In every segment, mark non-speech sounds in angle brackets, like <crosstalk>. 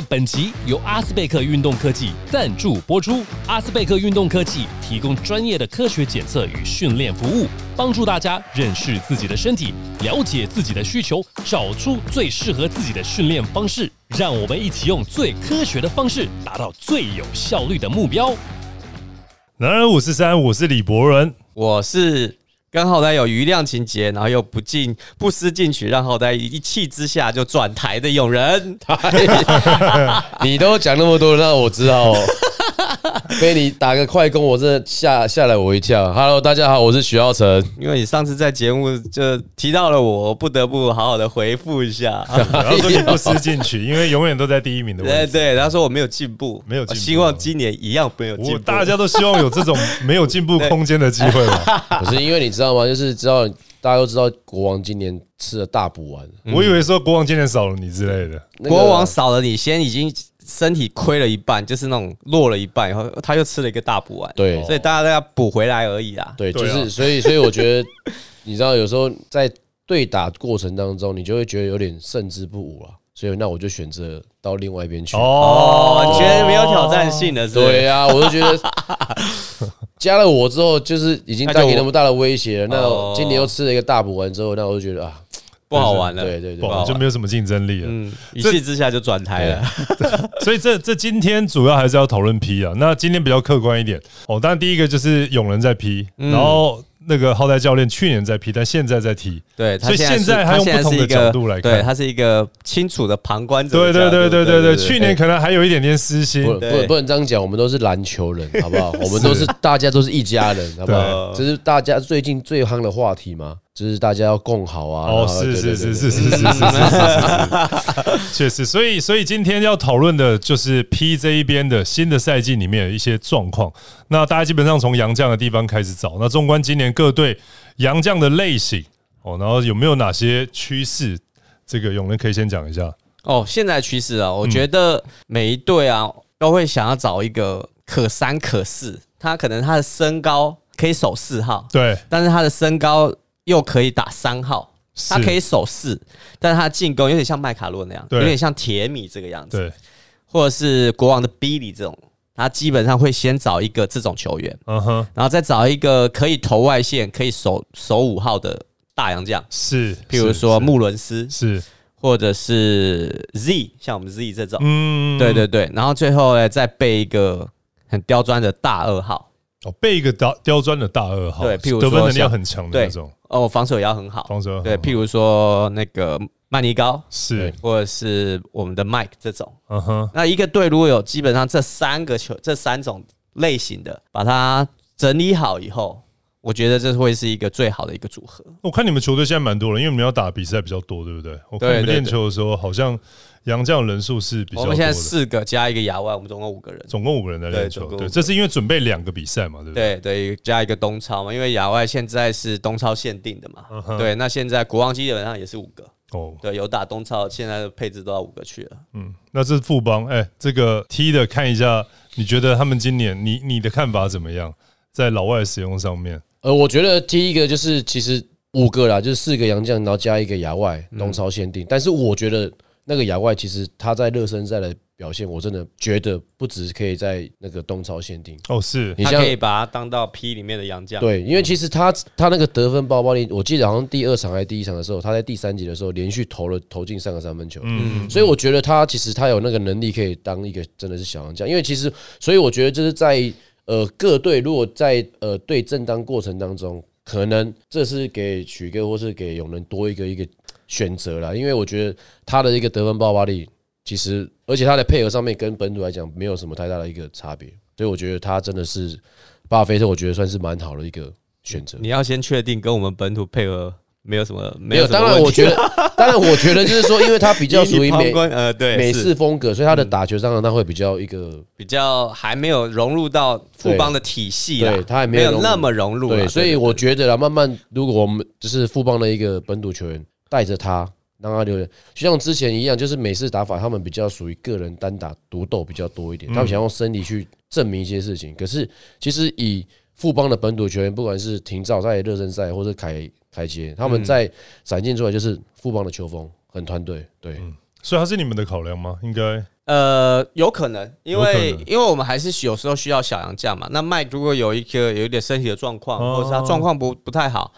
本集由阿斯贝克运动科技赞助播出。阿斯贝克运动科技提供专业的科学检测与训练服务，帮助大家认识自己的身体，了解自己的需求，找出最适合自己的训练方式。让我们一起用最科学的方式，达到最有效率的目标。男人五四三，我是李博仁，我是。跟浩呆有余量情节，然后又不进不思进取，让后代一气之下就转台的勇人。<laughs> 你都讲那么多，那我知道。哦 <laughs> 被你打个快攻，我真的吓吓了我一跳。Hello，大家好，我是许耀成。因为你上次在节目就提到了我，不得不好好的回复一下。<laughs> 然后说你不思进取，因为永远都在第一名的位置。对，他说我没有进步，没有进步。希望今年一样没有进步。大家都希望有这种没有进步空间的机会嘛？<laughs> 不是因为你知道吗？就是知道大家都知道国王今年吃了大补丸。我以为说国王今年少了你之类的。国王少了你，先已经。身体亏了一半，就是那种落了一半，然后他又吃了一个大补丸，对，所以大家都要补回来而已啦。对，就是所以，所以我觉得，你知道，有时候在对打过程当中，你就会觉得有点胜之不武啊。所以那我就选择到另外一边去。哦，觉得没有挑战性的，对呀，我就觉得加了我之后，就是已经带给那么大的威胁了。那今年又吃了一个大补丸之后，那我就觉得啊。不好玩了，对对对，就没有什么竞争力了。嗯，一气之下就转台了。所以这这今天主要还是要讨论 P 啊。那今天比较客观一点哦。当然第一个就是永仁在 P，然后那个浩代教练去年在 P，但现在在踢。对，所以现在他用不同的角度来看，对他是一个清楚的旁观者。对对对对对对，去年可能还有一点点私心，不不能这样讲。我们都是篮球人，好不好？<laughs> 我们都是大家都是一家人，好不好？这是大家最近最夯的话题吗？就是大家要共好啊！哦，是是是是是是是是是，确实。所以所以今天要讨论的就是 P 这一边的新的赛季里面的一些状况。那大家基本上从洋将的地方开始找。那纵观今年各队洋将的类型哦，然后有没有哪些趋势？这个永仁可以先讲一下。哦，现在趋势啊，我觉得每一队啊都会想要找一个可三可四，他可能他的身高可以守四号，对，但是他的身高。又可以打三号，他可以守四，但是他进攻有点像麦卡洛那样，有点像铁米这个样子，对，或者是国王的 Billy 这种，他基本上会先找一个这种球员，嗯哼，然后再找一个可以投外线、可以守守五号的大洋将，是，譬如说穆伦斯，是，或者是 Z，像我们 Z 这种，嗯，对对对，然后最后呢，再备一个很刁钻的大二号。哦，备一个刁刁钻的大二号，对，譬如得分能力很强的那种。哦，防守也要很好，防守对，譬如说那个曼尼高是，或者是我们的 Mike 这种。嗯哼，那一个队如果有基本上这三个球，这三种类型的，把它整理好以后，我觉得这会是一个最好的一个组合。我看你们球队现在蛮多了，因为你们要打比赛比较多，对不对？我看你们练球的时候好像。杨将人数是比较，我们现在四个加一个亚外，我们总共五个人，总共五个人在练球。对，这是因为准备两个比赛嘛，对不对？对对，加一个东超嘛，因为亚外现在是东超限定的嘛。对，那现在国王基本上也是五个。哦，对，有打东超，现在的配置都要五个去了。嗯，那这是富邦，哎，这个踢的看一下，你觉得他们今年，你你的看法怎么样？在老外使用上面？呃，我觉得第一个就是其实五个啦，就是四个洋将，然后加一个亚外东超限定，但是我觉得。那个亚外其实他在热身赛的表现，我真的觉得不止可以在那个东超限定哦，是你可以把他当到 P 里面的洋将。对，因为其实他他那个得分爆爆力，我记得好像第二场还是第一场的时候，他在第三节的时候连续投了投进三个三分球。嗯，所以我觉得他其实他有那个能力可以当一个真的是小洋将。因为其实，所以我觉得就是在呃各队如果在呃对正当过程当中，可能这是给许哥或是给永仁多一个一个。选择了，因为我觉得他的一个得分爆发力，其实而且他的配合上面跟本土来讲没有什么太大的一个差别，所以我觉得他真的是巴菲特，我觉得算是蛮好的一个选择。你要先确定跟我们本土配合没有什么没有，当然我觉得，<laughs> 当然我觉得就是说，因为他比较属于美 <laughs> 呃对美式风格，所以他的打球上他会比较一个比较还没有融入到富邦的体系，对他还没有那么融入。对，所以我觉得啦，慢慢如果我们就是富邦的一个本土球员。带着他，让他留，就像之前一样，就是美式打法，他们比较属于个人单打独斗比较多一点，他们想用身体去证明一些事情。可是其实以富邦的本土球员，不管是廷照在热身赛，或者凯凯杰，他们在展现出来就是富邦的球风，很团队。对，所以他是你们的考量吗？应该呃，有可能，因为因为我们还是有时候需要小杨将嘛。那麦如果有一个有一点身体的状况，哦或者是他状况不不太好，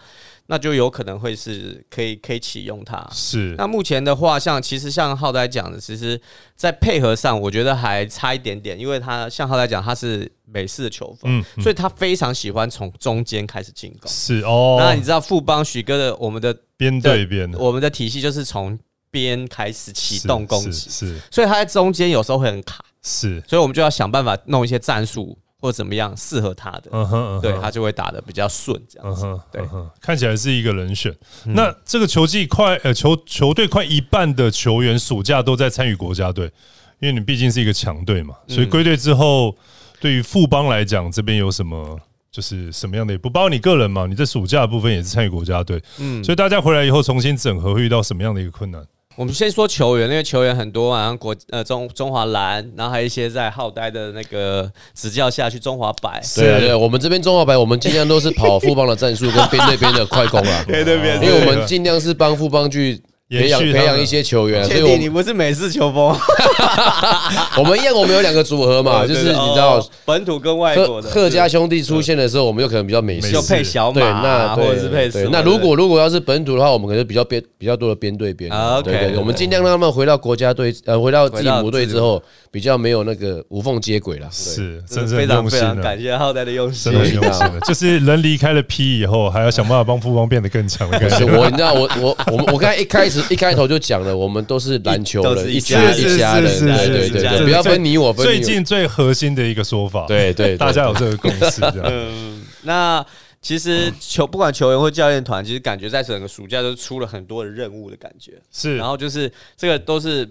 那就有可能会是可以可以启用它。是。那目前的话，像其实像浩仔讲的，其实在配合上，我觉得还差一点点，因为他像浩仔讲，他是美式的球风，嗯嗯。所以他非常喜欢从中间开始进攻。是哦，那你知道富邦许哥的我们的边对边。我们的体系就是从边开始启动攻击，是。所以他在中间有时候会很卡，是，所以我们就要想办法弄一些战术或者怎么样适合他的，嗯哼，对他就会打的比较顺这样子。对看起来是一个人选。那这个球季快呃球球队快一半的球员暑假都在参与国家队，因为你毕竟是一个强队嘛，所以归队之后，对于富邦来讲，这边有什么？就是什么样的？不包括你个人嘛？你在暑假的部分也是参与国家队，嗯，所以大家回来以后重新整合，会遇到什么样的一个困难？我们先说球员，因为球员很多啊，像国呃中中华蓝，然后还有一些在浩呆的那个指教下去中华白，对啊，对啊，我们这边中华白，我们尽量都是跑富邦的战术跟边对边的快攻 <laughs> 啦，对对因为我们尽量是帮富邦去培养培养一些球员啊，所确以你不是美式球风，<laughs> 我们一样，我们有两个组合嘛，<laughs> 就是你知道哦本土跟外贺国的贺家兄弟出现的时候，我们有可能比较美式就配小对，马那啊，或对者是配什那如果如果要是本土的话，我们可能比较边比较多的边对边对对，对我们尽量让他们回到国家队，呃，回到自己母队之后，比较没有那个无缝接轨了。是，真是非常非用心的常感谢浩代的用心真的。用心的，就是人离开了 P 以后，还要想办法帮富邦变得更强。我，你知道，我我我我刚才一开始一开头就讲了，我们都是篮球人，都是一一家一家人，对对对对，不要分你我，分最近最核心的一个说法，对对，对 <laughs> 大家有这个共识，<laughs> 嗯，那其实球不管球员或教练团，其实感觉在整个暑假都出了很多的任务的感觉。是然后就是这个都是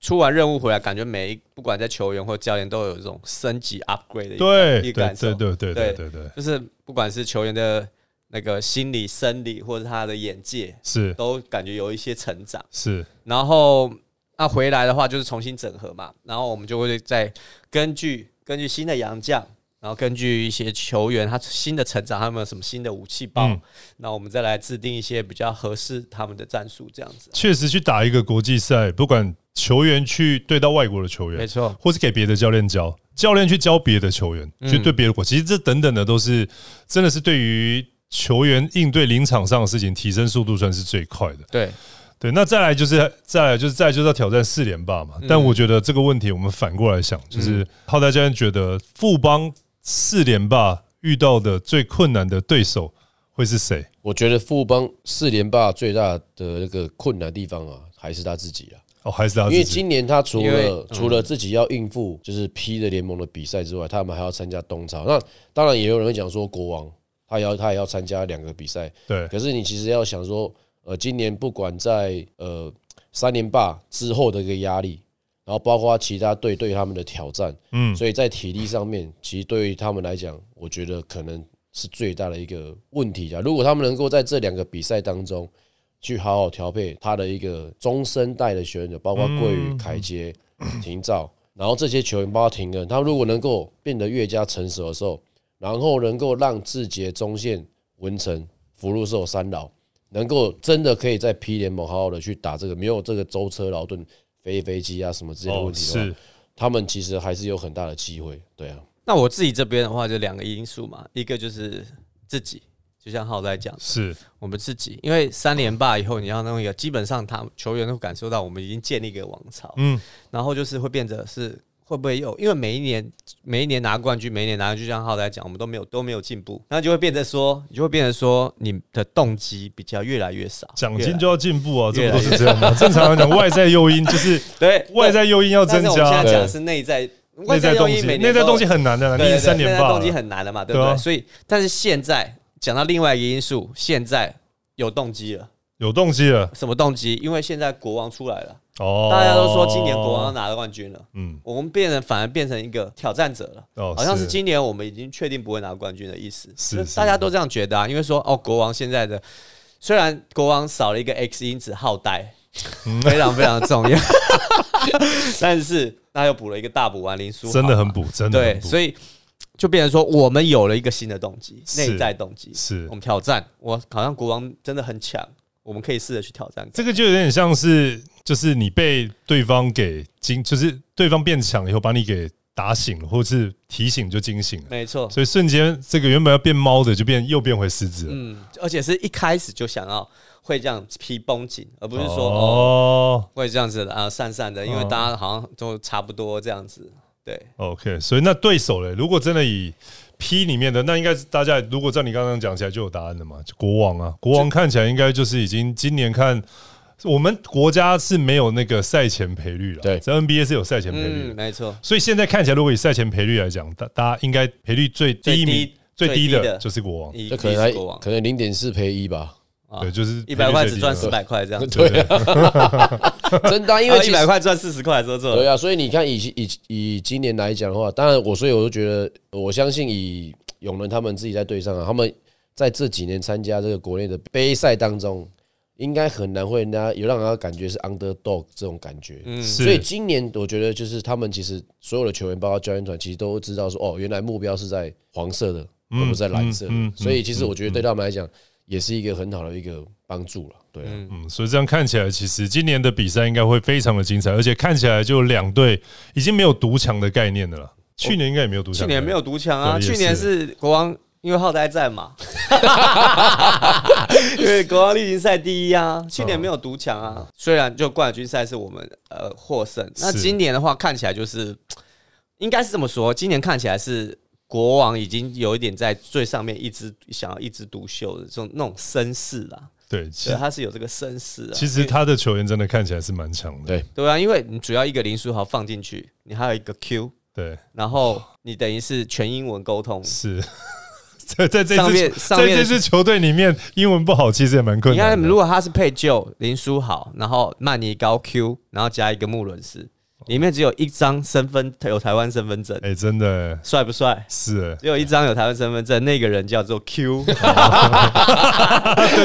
出完任务回来，感觉每一不管在球员或教练都有这种升级 upgrade 的一个对对一个感受对。对对对对对，就是不管是球员的那个心理、生理，或者他的眼界，是都感觉有一些成长。是然后那回来的话，就是重新整合嘛。然后我们就会再根据根据新的洋将，然后根据一些球员他新的成长，他们有什么新的武器包，嗯那我们再来制定一些比较合适他们的战术，这样子。确实去打一个国际赛，不管球员去对到外国的球员，没错，或是给别的教练教，教练去教别的球员，嗯去对别的国，其实这等等的都是真的是对于球员应对临场上的事情提升速度算是最快的。对，对，那再来就是再来就是再来就是要挑战四连霸嘛。但我觉得这个问题我们反过来想，就是浩大教练觉得富邦四连霸遇到的最困难的对手会是谁？我觉得富邦四连霸最大的那个困难地方啊，还是他自己啊。哦，还是他因为自己？今年他除因为了除了自己要应付就是 P 的联盟的比赛之外，他们还要参加东超。那当然也有人会讲说国王他也要他也要参加两个比赛，对，可是你其实要想说，呃，今年不管在呃三连霸之后的一个压力，然后包括其他队对他们的挑战，嗯，所以在体力上面，其实对于他们来讲，我觉得可能是最大的一个问题啊。如果他们能够在这两个比赛当中去好好调配他的一个中生代的选手，包括桂宇、凯杰、廷照，然后这些球员包括廷恩，他如果能够变得越加成熟的时候，然后能够让志杰、中线、文成、福禄寿三老能够真的可以在 P 联盟好好的去打这个没有这个舟车劳顿、飞飞机啊什么之类的哦问题的话，是。他们其实还是有很大的机会。对啊，那我自己这边的话，就两个因素嘛，一个就是自己，就像浩在讲，是。我们自己，因为三连霸以后，你要弄一个，基本上他球员都感受到我们已经建立一个王朝，嗯。然后就是会变得是会不会有，因为每一年每一年拿冠军，每一年拿冠军，就像浩来讲，我们都没有都没有进步，那就会变得说，你就会变得说，你的动机比较越来越少，奖金就要进步啊，这不都是这样吗？<laughs> 正常来讲，外在诱因就是对外在诱因要增但是我们现在，讲的是内在内在动机，内在动机很难的啦，你三年半内在动机，很难的嘛，对不对？啊。对？所以，但是现在讲到另外一个因素，现在有动机了。有动机了。什么动机？因为现在国王出来了，哦。大家都说今年国王要拿了冠军了，嗯我们变成反而变成一个挑战者了。哦，好像是今年我们已经确定不会拿冠军的意思，是是大家都这样觉得啊。因为说哦，国王现在的虽然国王少了一个 X 因子好呆，嗯非常非常重要，<laughs> <laughs> 但是他又补了一个大补完林书，真的很补，真的对，所以就变成说我们有了一个新的动机，内在动机，是我们挑战。我好像国王真的很强，我们可以试着去挑战看。这个就有点像是，就是你被对方给惊，就是对方变强以后把你给打醒了，或是提醒就惊醒了，没错。所以瞬间这个原本要变猫的就变又变回狮子了。嗯，而且是一开始就想要会这样皮绷紧，而不是说哦会这样子的啊散散的，因为大家好像都差不多这样子。对，OK，所以那对手嘞，如果真的以 P 里面的，那应该是大家如果照你刚刚讲起来就有答案了嘛？就国王啊，国王看起来应该就是已经今年看我们国家是没有那个赛前赔率了，对，在 NBA 是有赛前赔率，没错。所以现在看起来，如果以赛前赔率来讲，大大家应该赔率最低名最低的就是国王，这可能国可能零点四赔一吧。对，就是一百块只赚四百块这样。对，<laughs> <laughs> 真的，因为一百块赚四十块，说错。对啊，所以你看，以以以今年来讲的话，当然我所以我就觉得，我相信以永仁他们自己在队上啊，他们在这几年参加这个国内的杯赛当中，应该很难会人家有让人家感觉是 underdog 这种感觉。嗯，所以今年我觉得就是他们其实所有的球员，包括教练团，其实都知道说，哦，原来目标是在黄色的，而不是在蓝色的。所以其实我觉得对他们来讲。也是一个很好的一个帮助了，对，嗯，所以这样看起来，其实今年的比赛应该会非常的精彩，而且看起来就两队已经没有独强的概念的了。去年应该也没有独强，去年没有独强啊，去年是国王，因为浩代在嘛，<laughs> 因为国王例行赛第一啊，去年没有独强啊，虽然就冠军赛是我们呃获胜，那今年的话看起来就是应该是这么说，今年看起来是。国王已经有一点在最上面，一直想要一枝独秀的这种那种声势啦。对，其实他是有这个身世啊。其实他的球员真的看起来是蛮强的。对，对啊，因为你主要一个林书豪放进去，你还有一个 Q，对，然后你等于是全英文沟通。是 <laughs> 在在这支在这支球队里面，英文不好其实也蛮困难。你看，如果他是配就林书豪，然后曼尼高 Q，然后加一个穆伦斯。里面只有一张身份有台湾身份证，哎，真的帅不帅？是，只有一张有台湾身份证，那个人叫做 Q。<laughs> 对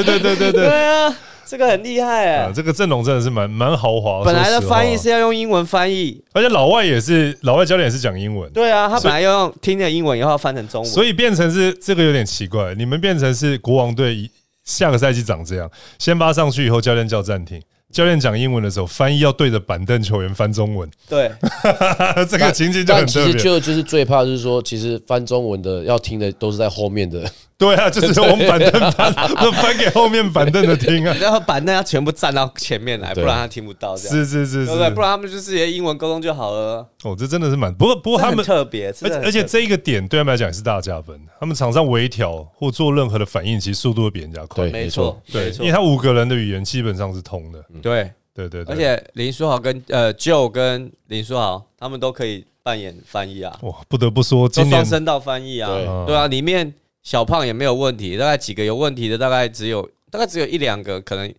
对对对对，对啊，这个很厉害哎，这个阵容真的是蛮蛮豪华。本来的翻译是要用英文翻译，而且老外也是老外教练也是讲英文。对啊，他本来要用听的英文，以后要翻成中文，所以变成是这个有点奇怪。你们变成是国王队下个赛季长这样，先发上去以后，教练叫暂停。教练讲英文的时候，翻译要对着板凳球员翻中文。<laughs> 对，<laughs> 这个情景就很特别。其实就就是最怕就是说，其实翻中文的要听的都是在后面的。对啊，就是我们板凳翻，翻 <laughs> 给后面板凳的听啊。然后板凳要全部站到前面来，不然他听不到。这样是是是，对不对？不然他们就是英文沟通就好了。哦，这真的是蛮不过不过他们特别，而而且这一个点对他们来讲也是大加分。他们场上微调或做任何的反应，其实速度会比人家快。没错，对，因为他五个人的语言基本上是通的。对。对对，而且林书豪跟呃 Joe 跟林书豪他们都可以扮演翻译啊！哇，不得不说，都上升到翻译啊！对啊，里面小胖也没有问题，大概几个有问题的，大概只有大概只有一两个，可能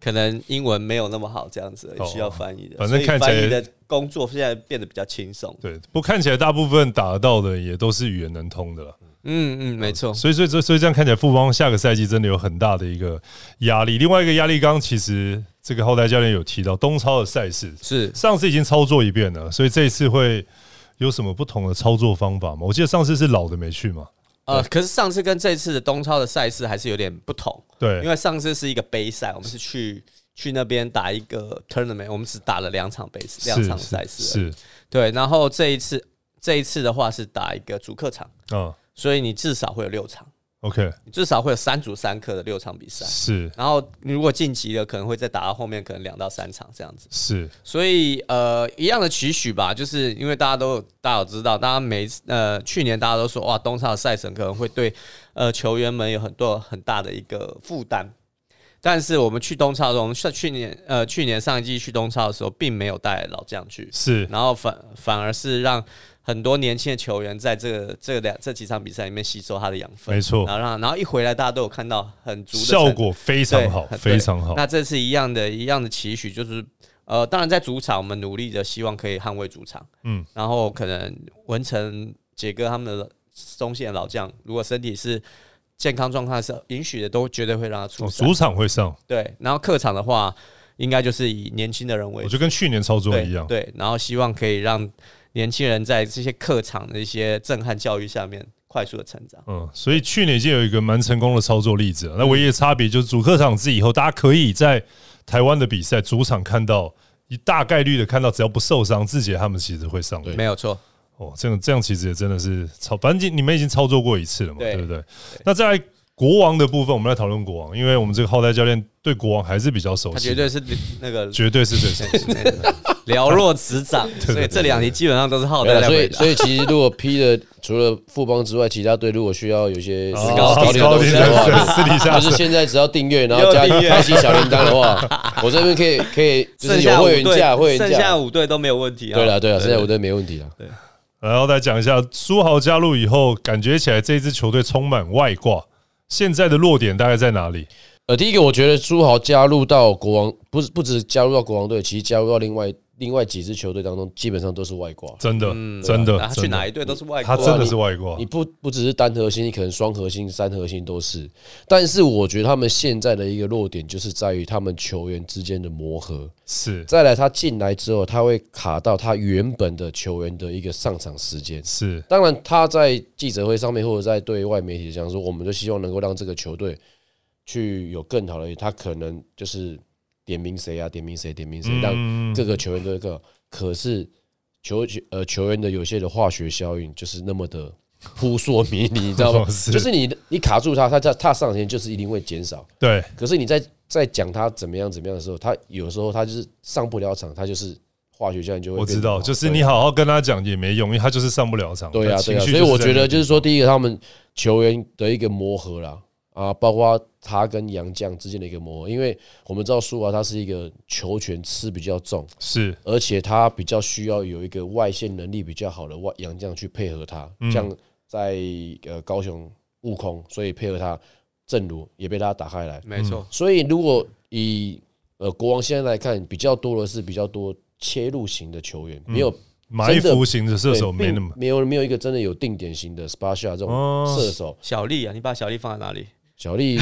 可能英文没有那么好，这样子需要翻译的。反正看起来的工作现在变得比较轻松。对，不看起来大部分打得到的也都是语言能通的了。嗯嗯，没错。所以所以所以所以这样看起来，富邦下个赛季真的有很大的一个压力。另外一个压力，刚其实这个后台教练有提到东超的赛事是上次已经操作一遍了，所以这一次会有什么不同的操作方法吗？我记得上次是老的没去嘛。呃，可是上次跟这次的东超的赛事还是有点不同。对，因为上次是一个杯赛，我们是去去那边打一个 tournament，我们只打了两场杯两场赛事。是，对。然后这一次这一次的话是打一个主客场。嗯。所以你至少会有六场，OK，你至少会有三组三克的六场比赛，是。然后你如果晋级了，可能会再打到后面，可能两到三场这样子，是。所以呃，一样的期许吧，就是因为大家都大家都知道，大家每呃去年大家都说哇，东超的赛程可能会对呃球员们有很多很大的一个负担，但是我们去东超中，像去年呃去年上一季去东超的时候，并没有带老将去，是。然后反反而是让。很多年轻的球员在这个这两这几场比赛里面吸收他的养分，没错。然后让然后一回来，大家都有看到很足的效果，非常好，非常好。那这次一样的一样的期许，就是呃，当然在主场，我们努力的希望可以捍卫主场。嗯，然后可能文成杰哥他们的中线老将，如果身体是健康状态是允许的，都绝对会让他出。主场会上，对。然后客场的话，应该就是以年轻的人为主，就跟去年操作一样。对，然后希望可以让。年轻人在这些客场的一些震撼教育下面，快速的成长。嗯，所以去年已经有一个蛮成功的操作例子。那唯一的差别就是主客场制以后，大家可以在台湾的比赛主场看到，一大概率的看到，只要不受伤，志杰他们其实会上。对，没有错。哦，这样这样其实也真的是操，反正你们已经操作过一次了嘛，对不对？那在国王的部分，我们来讨论国王，因为我们这个浩代教练对国王还是比较熟悉，他绝对是那个，绝对是最熟悉，<laughs> 了若指掌。所以这两题基本上都是浩代。所以所以其实如果 P 的除了富邦之外，其他队如果需要有些私高点东西的话，<laughs> 私底下就是现在只要订阅，然后加 <laughs> 开启小铃铛的话，我这边可以可以，就是有会员价，会员价，剩下五队都没有问题啊。对了对了，剩下五队没问题了。对。然后再讲一下苏豪加入以后，感觉起来这支球队充满外挂。现在的弱点大概在哪里？呃，第一个，我觉得朱豪加入到国王，不是不止加入到国王队，其实加入到另外。另外几支球队当中，基本上都是外挂，真的，真的，他去哪一队都是外挂，他真的是外挂。你不不只是单核心，你可能双核心、三核心都是。但是我觉得他们现在的一个弱点，就是在于他们球员之间的磨合。是，再来他进来之后，他会卡到他原本的球员的一个上场时间。是，当然他在记者会上面或者在对外媒体讲说，我们就希望能够让这个球队去有更好的，他可能就是。点名谁啊？点名谁？点名谁？让各个球员都个。可是球呃球员的有些的化学效应就是那么的扑朔迷离，<laughs> 你知道吗？就是你你卡住他，他他他上前就是一定会减少。对。可是你在在讲他怎么样怎么样的时候，他有时候他就是上不了场，他就是化学效应就会。我知道，就是你好好跟他讲也没用，因为他就是上不了场。对啊，对啊。所以我觉得就是说，第一个他们球员的一个磨合啦。啊，包括他跟杨绛之间的一个磨合，因为我们知道苏华他是一个球权吃比较重，是，而且他比较需要有一个外线能力比较好的外杨绛去配合他，像在呃高雄悟空，所以配合他，正如也被他打开来，没错。所以如果以呃国王现在来看，比较多的是比较多切入型的球员，没有埋伏型的射手，没那么没有没有一个真的有定点型的 s p a s h a 这种射手。小丽啊，你把小丽放在哪里？小丽，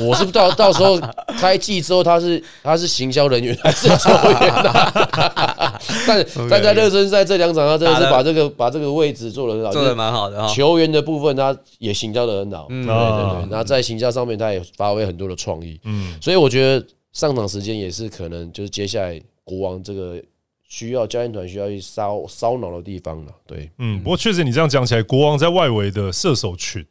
我是到到时候开季之后，他是他是行销人员还是球员但 <laughs> 但在热身赛这两场，他真的是把这个把这个位置做的很好，做的蛮好的。球员的部分，他也行销的很好，对对对。然后在行销上面，他也发挥很多的创意。嗯，所以我觉得上场时间也是可能就是接下来国王这个需要教练团需要去烧烧脑的地方了。对，嗯，不过确实你这样讲起来，国王在外围的射手群。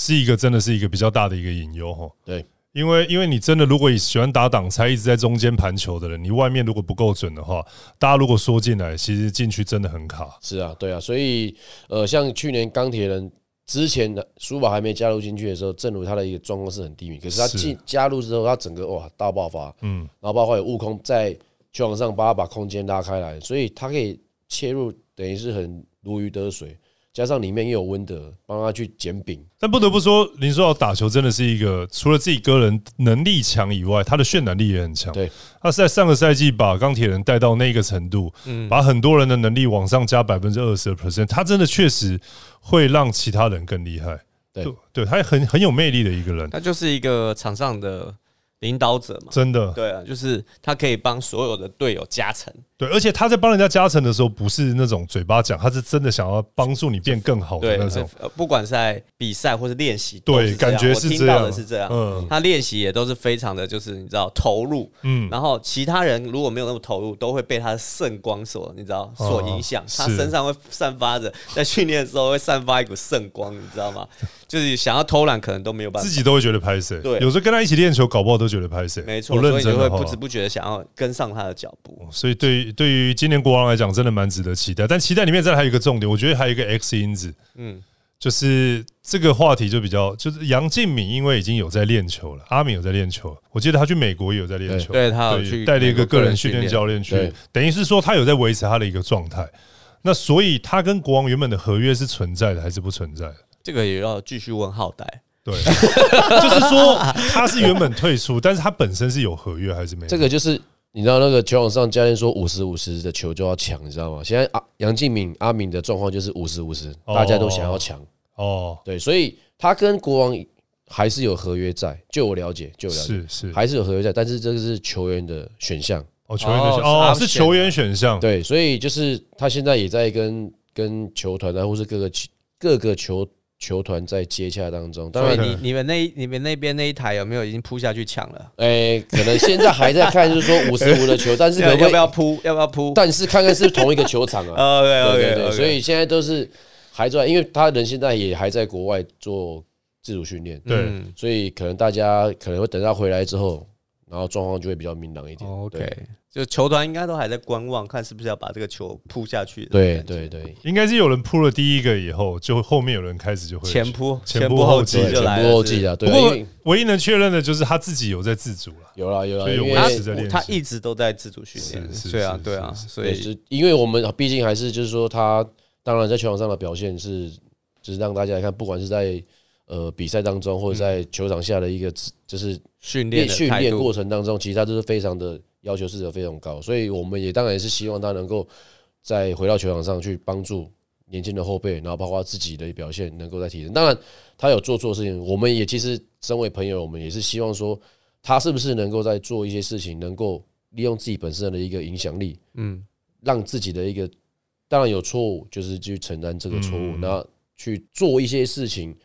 是一个真的是一个比较大的一个隐忧哈，对，因为因为你真的如果你喜欢打挡拆，一直在中间盘球的人，你外面如果不够准的话，大家如果缩进来，其实进去真的很卡。是啊，对啊，所以呃，像去年钢铁人之前的苏宝还没加入进去的时候，正如他的一个状况是很低迷，可是他进加入之后，他整个哇大爆发，嗯，然后包括有悟空在球场上帮他把空间拉开来，所以他可以切入，等于是很如鱼得水。加上里面又有温德帮他去捡饼，但不得不说，林书豪打球真的是一个除了自己个人能力强以外，他的渲染力也很强。对，他是在上个赛季把钢铁人带到那个程度，嗯，把很多人的能力往上加百分之二十的 percent，他真的确实会让其他人更厉害。对，对他很很有魅力的一个人，他就是一个场上的。领导者嘛，真的，对啊，就是他可以帮所有的队友加成，对，而且他在帮人家加成的时候，不是那种嘴巴讲，他是真的想要帮助你变更好的那种。不管是在比赛或是练习，对，感觉是这样的，是这样。嗯，他练习也都是非常的，就是你知道投入，嗯，然后其他人如果没有那么投入，都会被他的圣光所，你知道，所影响。他身上会散发着，在训练的时候会散发一股圣光，你知道吗？就是想要偷懒，可能都没有办法，自己都会觉得拍谁。对，有时候跟他一起练球，搞不好都觉得拍谁。没错，所以就会不知不觉的想要跟上他的脚步。所以对于对于今年国王来讲，真的蛮值得期待。但期待里面再还有一个重点，我觉得还有一个 X 因子。嗯，就是这个话题就比较，就是杨敬敏因为已经有在练球了，阿敏有在练球，我记得他去美国也有在练球，对他有去带了一个个人训练教练去，等于是说他有在维持他的一个状态。那所以他跟国王原本的合约是存在的还是不存在的？这个也要继续问浩代。对，<laughs> 就是说他是原本退出，但是他本身是有合约还是没有？这个就是你知道那个球场上教练说五十五十的球就要抢，你知道吗？现在阿杨敬敏阿敏的状况就是五十五十，大家都想要抢哦。对，所以他跟国王还是有合约在，就我了解，就了解是是还是有合约在，但是这个是球员的选项哦，球员的选哦是球员选项。对，所以就是他现在也在跟跟球团啊，或是各个各个球。球团在接洽当中。当所以然，你你们那你们那边那一台有没有已经扑下去抢了？哎，可能现在还在看，就是说 <laughs> 五十五的球，但是 <laughs> 可要能要不要扑？要不要扑？但是看看是不是同一个球场啊。<laughs> OK 对对 OK 对，所以现在都是还在，因为他人现在也还在国外做自主训练，对嗯所以可能大家可能会等他回来之后，然后状况就会比较明朗一点。哦 OK，对就球团应该都还在观望，看是不是要把这个球扑下去。对对对，应该是有人扑了第一个以后，就后面有人开始就会前扑前前扑后继就来了。啊，对不过唯一能确认的就是他自己有在自主了。有啦有啦，有因为他维持在练习。他一直都在自主训练，是是对啊是对啊，所以是因为我们毕竟还是就是说他，当然在球场上的表现是，就是让大家来看，不管是在呃比赛当中，或者在球场下的一个就是训练练训练过程当中，其实他都是非常的要求是非常高，所以我们也当然也是希望他能够再回到球场上去帮助年轻的后辈，然后包括自己的表现能够再提升。当然，他有做错事情，我们也其实身为朋友，我们也是希望说他是不是能够在做一些事情，能够利用自己本身的一个影响力，嗯让自己的一个当然有错误，就是去承担这个错误，嗯然后去做一些事情，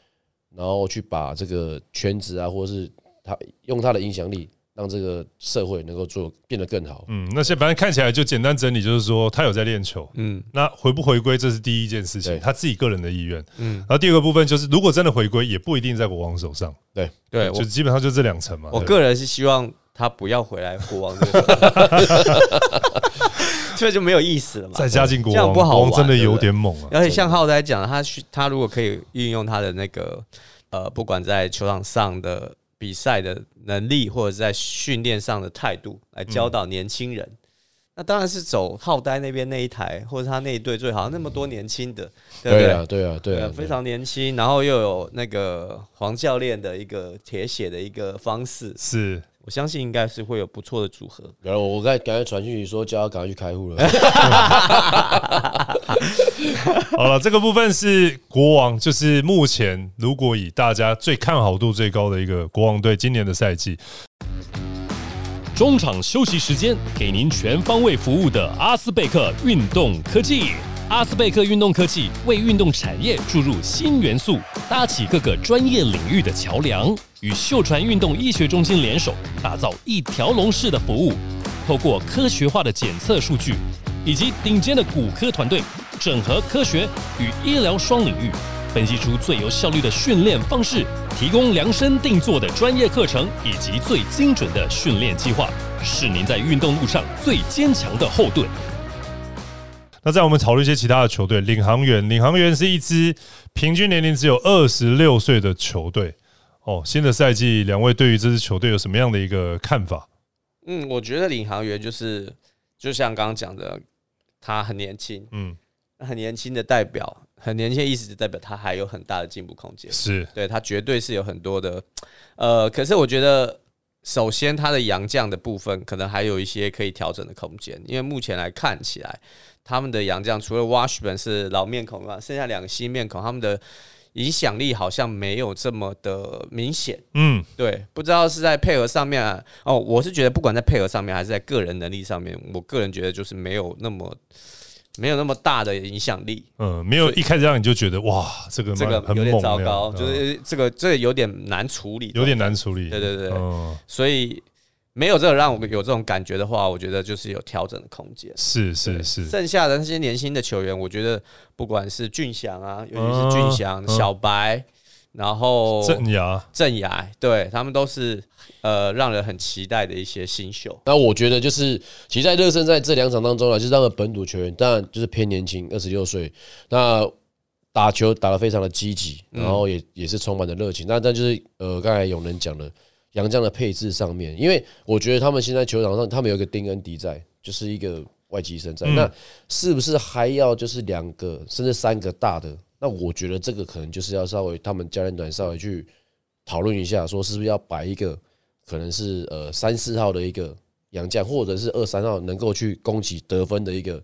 然后去把这个圈子啊，或者是他用他的影响力，让这个社会能够做变得更好。嗯，那些反正看起来就简单整理，就是说他有在练球，嗯那回不回归这是第一件事情，他自己个人的意愿。嗯然，后第二个部分就是，如果真的回归，也不一定在国王手上，对对就基本上就这两层嘛。我个人是希望他不要回来国王 <laughs> 这就没有意思了嘛。再加进国王，这样不好国王真的有点猛啊。而且像浩仔讲，他去他如果可以运用他的那个呃，不管在球场上的比赛的能力，或者是在训练上的态度，来教导年轻人，那当然是走浩呆那边那一台，或者他那一队最好，那么多年轻的，对不对？对啊，对啊，对啊，非常年轻，然后又有那个黄教练的一个铁血的一个方式，是我相信应该是会有不错的组合。然后我刚才赶快传讯息说叫他赶快去开户了。<laughs> 好了，这个部分是国王，就是目前如果以大家最看好度最高的一个国王队今年的赛季，中场休息时间，给您全方位服务的阿斯贝克运动科技。阿斯贝克运动科技为运动产业注入新元素，搭起各个专业领域的桥梁，与秀传运动医学中心联手，打造一条龙式的服务。透过科学化的检测数据，以及顶尖的骨科团队，整合科学与医疗双领域，分析出最有效率的训练方式，提供量身定做的专业课程以及最精准的训练计划，是您在运动路上最坚强的后盾。那在我们讨论一些其他的球队，领航员，领航员是一支平均年龄只有二十六岁的球队。哦，新的赛季，两位对于这支球队有什么样的一个看法？嗯，我觉得领航员就是就像刚刚讲的，他很年轻，嗯，很年轻的代表，很年轻的意思就代表他还有很大的进步空间。是对他绝对是有很多的，呃，可是我觉得，首先他的洋将的部分可能还有一些可以调整的空间，因为目前来看起来，他们的洋将除了 Washburn 是老面孔嘛，剩下两个新面孔，他们的影响力好像没有这么的明显。嗯，对，不知道是在配合上面、啊、哦，我是觉得不管在配合上面还是在个人能力上面，我个人觉得就是没有那么没有那么大的影响力。嗯，没有一开始让你就觉得哇，这个这个有点糟糕，嗯就是这个这个有点难处理，有点难处理。对对对嗯，所以没有这个让我们有这种感觉的话，我觉得就是有调整的空间。是是是，剩下的那些年轻的球员，我觉得不管是俊祥啊，尤其是俊祥、嗯小白，然后镇牙郑雅，对他们都是呃让人很期待的一些新秀。那我觉得就是，其实，在热身赛这两场当中呢，就是他们本土球员，当然就是偏年轻，二十六岁，那打球打得非常的积极，然后也也是充满了热情。那但就是呃，刚才有人讲的杨将的配置上面，因为我觉得他们现在球场上，他们有一个丁恩迪在，就是一个外籍生在，那是不是还要就是两个甚至三个大的？那我觉得这个可能就是要稍微他们教练团稍微去讨论一下，说是不是要摆一个可能是呃三四号的一个洋将，或者是二三号能够去攻击得分的一个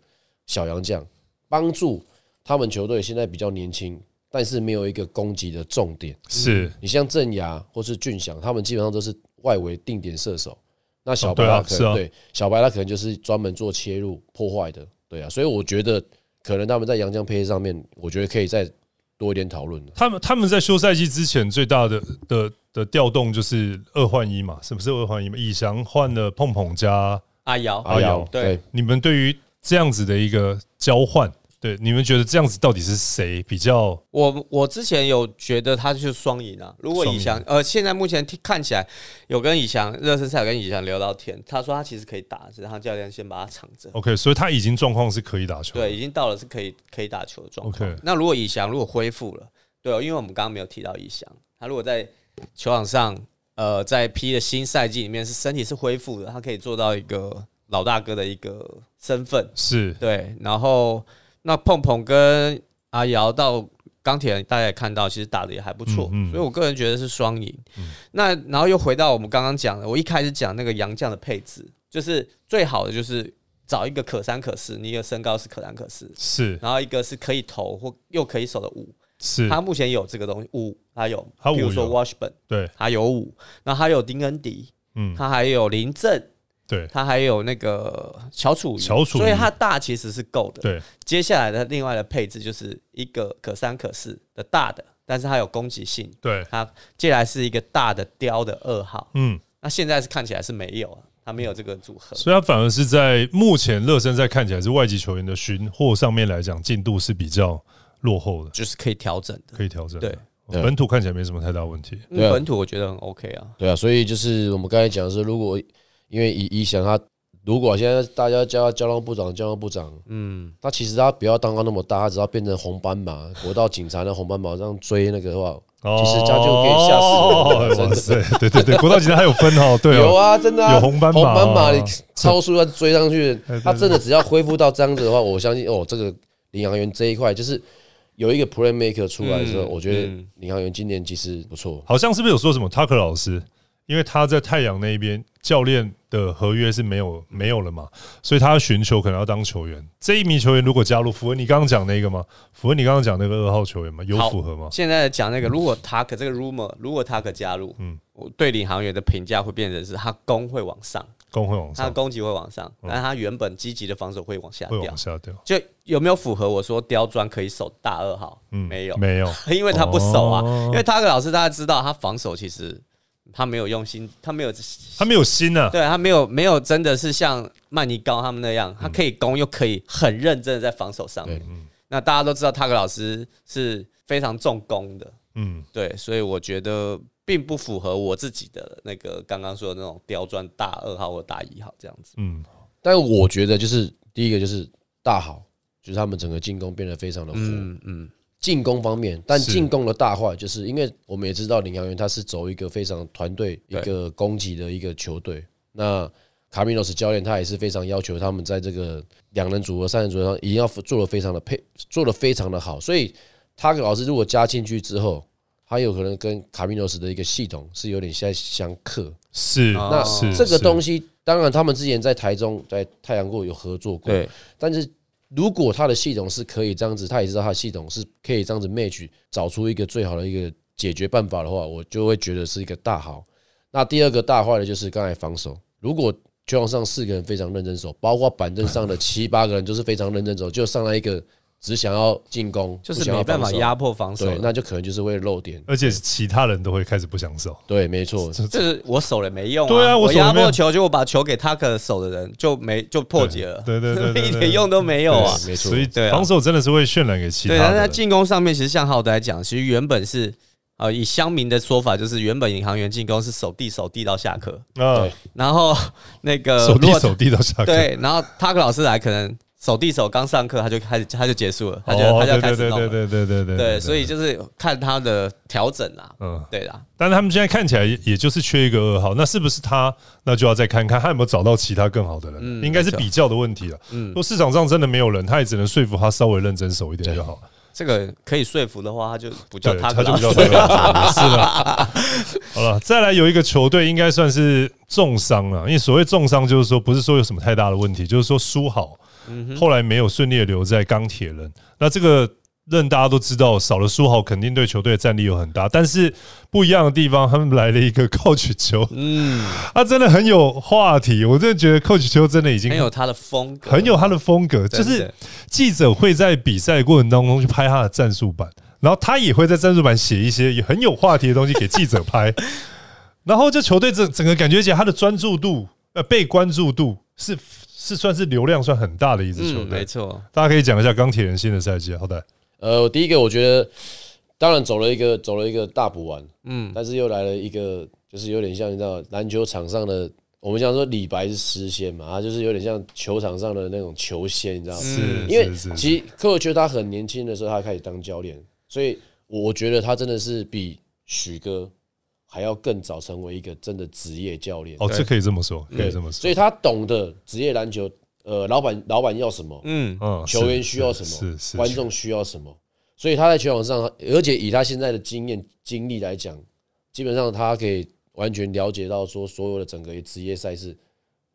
小洋将，帮助他们球队现在比较年轻，但是没有一个攻击的重点。是你像郑雅或是俊祥，他们基本上都是外围定点射手。那小白他可能、对小白他可能就是专门做切入破坏的，对啊，所以我觉得可能他们在杨江配置上面，我觉得可以再多一点讨论。他们他们在休赛季之前最大的的的调动就是二换一嘛，是不是二换一嘛？以翔换了碰碰加阿瑶，阿瑶，对，你们对于这样子的一个交换。对，你们觉得这样子到底是谁比较？我我之前有觉得他就是双赢啊。如果以翔，呃，现在目前看起来有跟以翔热身赛跟以翔聊到天，他说他其实可以打，只是他教练先把他藏着。OK，所以他已经状况是可以打球，对，已经到了是可以可以打球的状况。那如果以翔如果恢复了，对，因为我们刚刚没有提到以翔，他如果在球场上，呃，在 P 的新赛季里面是身体是恢复的，他可以做到一个老大哥的一个身份，是对，然后。那碰碰跟阿瑶到钢铁，大家也看到，其实打的也还不错，所以我个人觉得是双赢。那然后又回到我们刚刚讲的，我一开始讲那个杨将的配置，就是最好的就是找一个可三可四，你的身高是可三可四，是，然后一个是可以投或又可以守的五，是，他目前有这个东西五，他有，比如说 Washburn，对，他有五，那还有丁恩迪，嗯，他还有林振。对，他还有那个乔楚，乔楚，所以它大其实是够的。对，接下来的另外的配置就是一个可三可四的大的，但是它有攻击性。对，它接下来是一个大的雕的二号。嗯，那现在是看起来是没有啊，它没有这个组合，所以它反而是在目前热身赛看起来是外籍球员的寻货上面来讲进度是比较落后的，就是可以调整的，可以调整。对，本土看起来没什么太大问题。本土我觉得很 OK 啊。对啊，所以就是我们刚才讲的是，如果因为以以想他。如果现在大家叫他交通部长，交通部长，嗯，他其实他不要当到那么大，他只要变成红斑马，<laughs> 国道警察的红斑马这样追那个的话，其实他就可以吓死真的，对对对，国道警察还有分 <laughs> 哦，对，有啊，真的有红斑马，红斑马你超速要追上去，<laughs> 他真的只要恢复到这样子的话，我相信哦，这个领航员这一块就是有一个 playmaker 出来的时候，我觉得领航员今年其实不错，好像是不是有说什么 Tucker 老师？因为他在太阳那边，教练的合约是没有没有了嘛，所以他寻求可能要当球员。这一名球员如果加入，符合你刚刚讲那个吗？符合你刚刚讲那个二号球员吗？有符合吗？现在讲那个，如果他可这个 rumor，如果他可加入，嗯，我对领航员的评价会变成是他攻会往上，攻会往上，他的攻击会往上，但是他原本积极的防守会往下掉，往下掉。就有没有符合我说刁钻可以守大二号？嗯，没有，没有，<laughs> 因为他不守啊，因为他个老师大家知道他防守其实。他没有用心，他没有，他没有心呢。对他没有没有真的是像曼尼高他们那样，他可以攻又可以很认真的在防守上面。那大家都知道，塔克老师是非常重攻的。嗯，对，所以我觉得并不符合我自己的那个刚刚说的那种刁钻大二号或大一号这样子。嗯，但我觉得就是第一个就是大好，就是他们整个进攻变得非常的火。嗯嗯。进攻方面，但进攻的大坏，就是因为我们也知道领航员他是走一个非常团队、一个攻击的一个球队。那卡米诺斯教练他也是非常要求他们在这个两人组合、三人组合上一定要做的非常的配，做的非常的好。所以他老师如果加进去之后，他有可能跟卡米诺斯的一个系统是有点相相克。是，那这个东西当然他们之前在台中、在太阳过有合作过，但是。如果他的系统是可以这样子，他也知道他的系统是可以这样子 match 找出一个最好的一个解决办法的话，我就会觉得是一个大好。那第二个大坏的就是刚才防守，如果球场上四个人非常认真守，包括板凳上的七八个人都是非常认真守，就上来一个。只想要进攻，就是没办法压迫防守，对，那就可能就是会漏点，而且其他人都会开始不想守。对，没错，就是我守了没用。对啊，我压迫球，就我把球给他可守的人就没就破解了。对对对，<laughs> 一点用都没有啊，没错。所以防守真的是会渲染给其他。对，但在进攻上面，其实像浩德来讲，其实原本是呃，以乡民的说法，就是原本银行员进攻是守地守地到下课啊，然后那个守地守地到下课，对，然后他克老师来可能。手递手刚上课，他就开始，他就结束了，他就他就开始弄了。对对对对对对，所以就是看他的调整啊。嗯，对啦。但是他们现在看起来也就是缺一个二号，那是不是他？那就要再看看他有没有找到其他更好的人。应该是比较的问题了。嗯，如果市场上真的没有人，他也只能说服他稍微认真守一点就好。这个可以说服的话，他就不叫他，他就不叫他了。是的。好了，再来有一个球队应该算是重伤了，因为所谓重伤就是说不是说有什么太大的问题，就是说输好。后来没有顺利的留在钢铁人，那这个任大家都知道，少了书豪肯定对球队的战力有很大。但是不一样的地方，他们来了一个 <laughs> Coach 球，嗯，他真的很有话题。我真的觉得 Coach 球真的已经很有他的风格，很有他的风格。就是记者会在比赛过程当中去拍他的战术板，然后他也会在战术板写一些也很有话题的东西给记者拍，<laughs> 然后这球队整整个感觉起来，他的专注度呃被关注度是是算是流量算很大的一支球队，没错。大家可以讲一下钢铁人新的赛季，好的。呃，第一个我觉得，当然走了一个走了一个大补完，嗯，但是又来了一个，就是有点像你知道篮球场上的，我们讲说李白是诗仙嘛，他就是有点像球场上的那种球仙，你知道吗？是，因为其实科尔觉得他很年轻的时候，他开始当教练，所以我觉得他真的是比许哥还要更早成为一个真的职业教练。哦，这可以这么说，可以这么说。所以他懂得职业篮球。呃，老板，老板要什么？嗯嗯，球员需要什么？是是，观众需要什么？所以他在球场上，而且以他现在的经验经历来讲，基本上他可以完全了解到说，所有的整个职业赛事，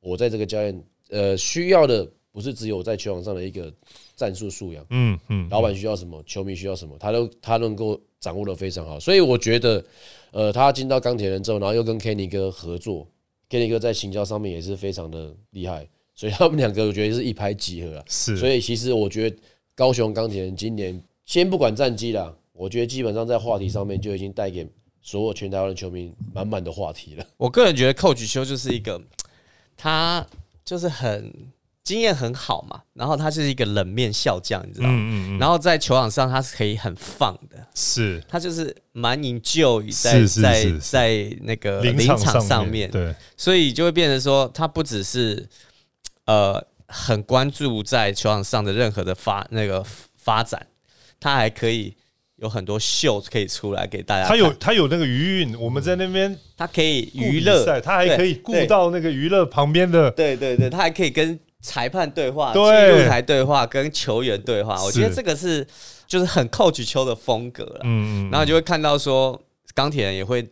我在这个教练呃需要的不是只有在球场上的一个战术素养，嗯嗯，老板需要什么，球迷需要什么，他都他能够掌握的非常好。所以我觉得，呃，他进到钢铁人之后，然后又跟 Kenny 哥合作，Kenny 哥在行销上面也是非常的厉害。所以他们两个我觉得是一拍即合啊，是。所以其实我觉得高雄钢铁人今年先不管战绩啦，我觉得基本上在话题上面就已经带给所有全台湾的球迷满满的话题了。我个人觉得寇举修就是一个，他就是很经验很好嘛，然后他是一个冷面笑匠，你知道吗？嗯嗯然后在球场上他是可以很放的，是他就是蛮引咎于在在在那个临场上面，对，所以就会变成说他不只是。呃，很关注在球场上的任何的发那个发展，他还可以有很多秀可以出来给大家。他有他有那个余韵，我们在那边，他可以娱乐，他还可以顾到那个娱乐旁边的。对对对，他还可以跟裁判对话，记录台对话，跟球员对话。我觉得这个是就是很 coach 球的风格了。嗯嗯，然后就会看到说钢铁人也会。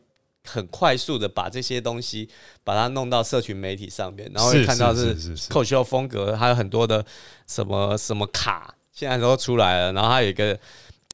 很快速的把这些东西把它弄到社群媒体上面，然后会看到是扣秀风格，还有很多的什么什么卡，现在都出来了。然后还有一个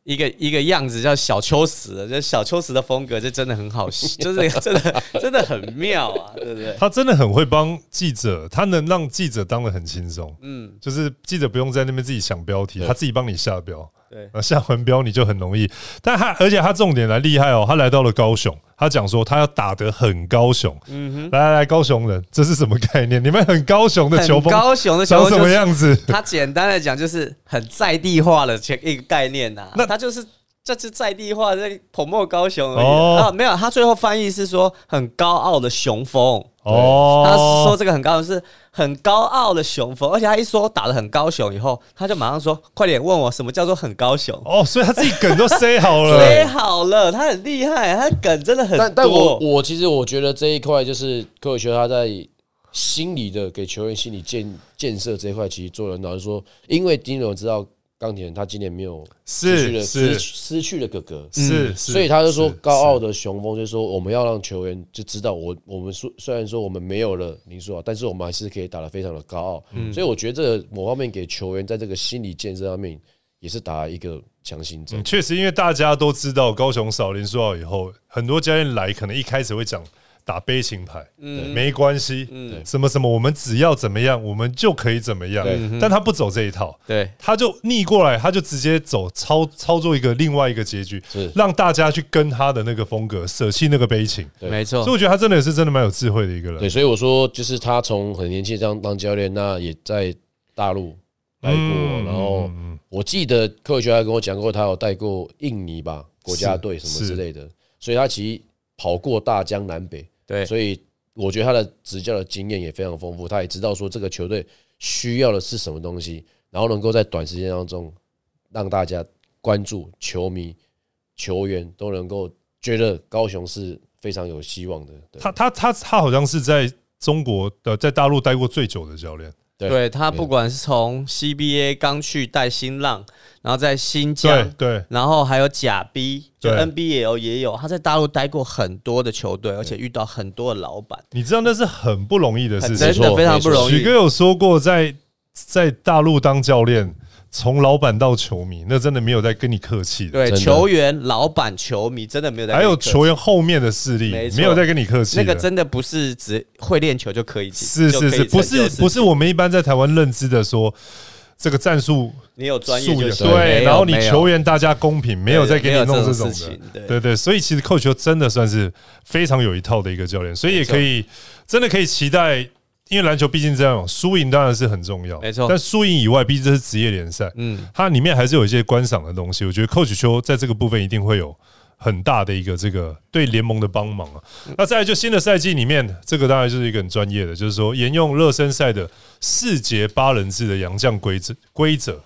一个一个样子叫小秋实，就小秋实的风格，就真的很好，<laughs> 就是真的真的很妙啊，对不对？他真的很会帮记者，他能让记者当的很轻松，嗯，就是记者不用在那边自己想标题，他自己帮你下标。对，下文标你就很容易，但他而且他重点来厉害哦，他来到了高雄，他讲说他要打得很高雄，嗯哼，来来来，高雄人，这是什么概念？你们很高雄的球风，高雄的球风什么样子？他简单的讲就是很在地化的一个概念呐，那他就是这是在地化在捧墨高雄而已啊，没有，他最后翻译是说很高傲的雄风。哦，他说这个很高的是很高傲的雄风，而且他一说打的很高雄以后，他就马上说快点问我什么叫做很高雄哦，所以他自己梗都塞好了，<laughs> 塞好了，他很厉害，他梗真的很多。但但我我其实我觉得这一块就是科尔学他在心理的给球员心理建建设这一块，其实做人老实说，因为丁总知道。钢铁人他今年没有失去了失失去了哥哥，是，所以他就说高傲的雄风，就是说我们要让球员就知道，我我们虽虽然说我们没有了林书豪，但是我们还是可以打得非常的高傲。所以我觉得这个某方面给球员在这个心理建设上面也是打一个强心针。确实，因为大家都知道高雄少林书豪以后，很多教练来可能一开始会讲。打悲情牌，嗯，没关系，嗯，什么什么，我们只要怎么样，我们就可以怎么样。但他不走这一套，对，他就逆过来，他就直接走操操作一个另外一个结局，是。让大家去跟他的那个风格，舍弃那个悲情。没错，所以我觉得他真的也是真的蛮有智慧的一个人。对，所以我说，就是他从很年轻这样当教练，那也在大陆来过，然后我记得科学家跟我讲过，他有带过印尼吧国家队什么之类的，所以他其实跑过大江南北。对，所以我觉得他的执教的经验也非常丰富，他也知道说这个球队需要的是什么东西，然后能够在短时间当中让大家关注球迷、球员都能够觉得高雄是非常有希望的。他他他他好像是在中国的在大陆待过最久的教练。对他，不管是从 CBA 刚去带新浪，然后在新疆，对，然后还有假 B，就 NBA 也有，他在大陆待过很多的球队，而且遇到很多的老板。你知道那是很不容易的事情，真的非常不容易。许哥有说过，在在大陆当教练。从老板到球迷，那真的没有在跟你客气的。对，球员、老板、球迷，真的没有在。还有球员后面的势力，没有在跟你客气。那个真的不是只会练球就可以。是是是，不是不是我们一般在台湾认知的说，这个战术你有专业就对，然后你球员大家公平，没有在给你弄这种的，对对，所以其实扣球真的算是非常有一套的一个教练，所以也可以真的可以期待，因为篮球毕竟这样，输赢当然是很重要，没错，但输赢以外，毕竟这是职业联赛，嗯，它里面还是有一些观赏的东西，我觉得扣球在这个部分一定会有。很大的一个这个对联盟的帮忙啊，那再来就新的赛季里面，这个当然就是一个很专业的，就是说沿用热身赛的四节八人制的洋将规则规则，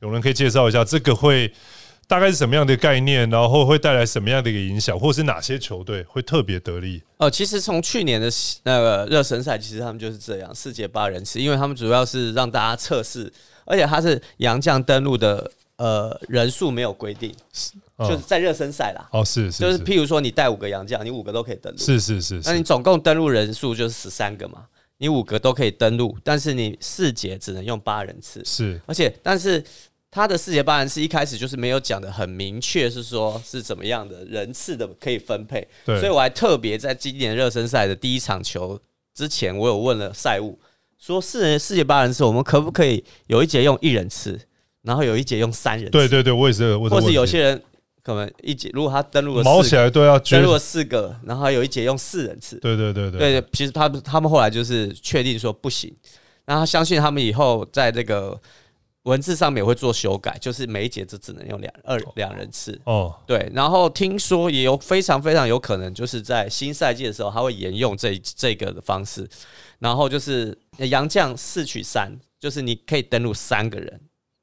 有人可以介绍一下这个会大概是什么样的概念，然后会带来什么样的一个影响，或是哪些球队会特别得利？哦，其实从去年的那个热身赛，其实他们就是这样四节八人次，因为他们主要是让大家测试，而且他是杨将登陆的。呃，人数没有规定，就是在热身赛啦。哦，是是，就是譬如说你带五个洋将，你五个都可以登录。是是是，那你总共登录人数就是十三个嘛，你五个都可以登录，但是你四节只能用八人次。是，而且但是他的四节八人次一开始就是没有讲的很明确，是说是怎么样的人次的可以分配。对，所以我还特别在今年热身赛的第一场球之前，我有问了赛务，说四人四节八人次，我们可不可以有一节用一人次？然后有一节用三人次，对对对，我也是。或是有些人可能一节，如果他登录了，毛起来登录了四个，然后有一节用四人次。对对对对，对其实他们他们后来就是确定说不行，然后相信他们以后在这个文字上面会做修改，就是每一节就只能用两二两人次。哦，对。然后听说也有非常非常有可能，就是在新赛季的时候，他会沿用这这个的方式，然后就是杨将四取三，就是你可以登录三个人。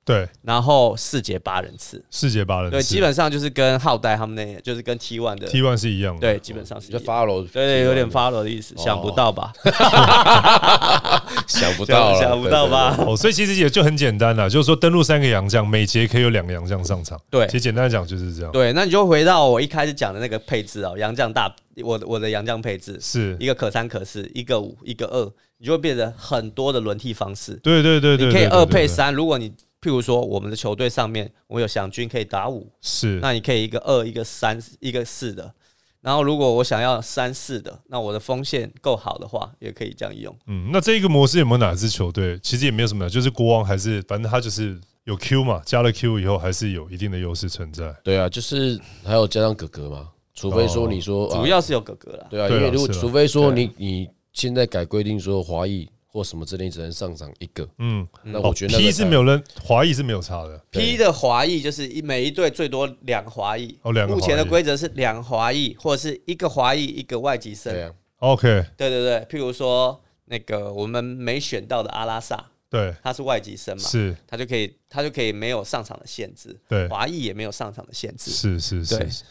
对，然后四节八人次，四节八人次，对，基本上就是跟浩代他们那，就是跟 T one 的 T one 是一样的，对，基本上是就 follow，对对，有点 follow 的意思，想不到吧？<laughs> 想不到，想不到吧？哦，所以其实也就很简单了，就是说登录三个洋将，每节可以有两个洋将上场，对，其实简单来讲就是这样。对，那你就回到我一开始讲的那个配置啊，洋将大，我我的洋将配置。是。一个可三可四，一个五，一个二，你就会变成很多的轮替方式。对对对对，你可以二配三，如果你譬如说，我们的球队上面，我有祥军可以打五，是，那你可以一个二，一个三，一个四的。然后，如果我想要三四的，那我的锋线够好的话，也可以这样用。嗯，那这一个模式有没有哪支球队？其实也没有什么，就是国王还是，反正他就是有 Q 嘛，加了 Q 以后还是有一定的优势存在。对啊，就是还有加上哥哥嘛，除非说你说主要是有哥哥了。对啊，因为如果除非说你你现在改规定说华裔。或什么之类，只能上涨一个。嗯，那我觉得 P 是没有人，华裔是没有差的。P 的华裔就是一每一队最多两个华裔。哦，两个。目前的规则是两华裔，或者是一个华裔一个外籍生。对 OK。对对对，譬如说那个我们没选到的阿拉萨，对，他是外籍生嘛，是，他就可以他就可以没有上场的限制。对，华裔也没有上场的限制。是是是。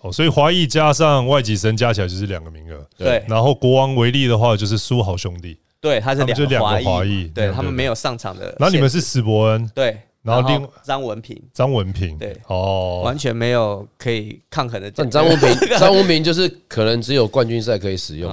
哦，所以华裔加上外籍生加起来就是两个名额。对。然后国王为例的话，就是苏豪兄弟。对，他是两个华裔，对他们没有上场的。然后你们是史伯恩，对，然后另张文平，张文平，对，哦，完全没有可以抗衡的。张文平，<laughs> 张文平就是可能只有冠军赛可以使用，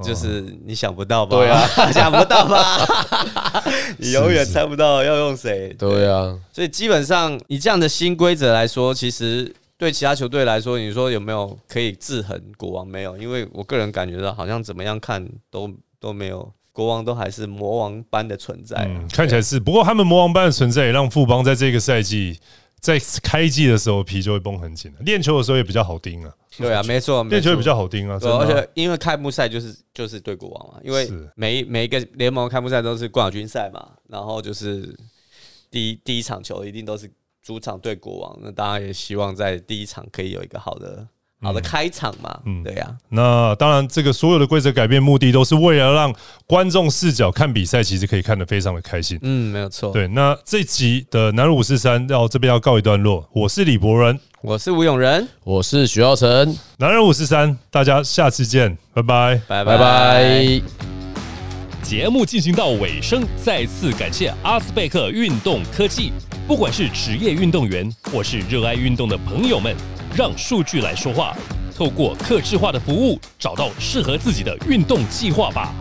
就是你想不到吧？对啊，<laughs> 想不到吧？<laughs> 你永远猜不到要用谁。对啊，所以基本上以这样的新规则来说，其实对其他球队来说，你说有没有可以制衡国王？没有，因为我个人感觉到好像怎么样看都都没有。国王都还是魔王般的存在，嗯，看起来是。不过他们魔王般的存在也让富邦在这个赛季在开季的时候皮就会绷很紧了，练球的时候也比较好盯啊。对啊，没错，练球也比较好盯啊。而且因为开幕赛就是就是对国王嘛，因为每每一个联盟开幕赛都是冠军赛嘛，然后就是第一第一场球一定都是主场对国王，那当然也希望在第一场可以有一个好的。好的开场嘛，嗯，对呀。那当然，这个所有的规则改变目的都是为了让观众视角看比赛，其实可以看得非常的开心。嗯，没有错。对，那这集的南五四三要这边要告一段落。我是李博仁，我是吴永仁，我是徐浩成。南人五四三，大家下次见，拜拜，拜拜拜。节目进行到尾声，再次感谢阿斯贝克运动科技。不管是职业运动员，或是热爱运动的朋友们。让数据来说话，透过客制化的服务，找到适合自己的运动计划吧。